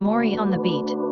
mori on the beat.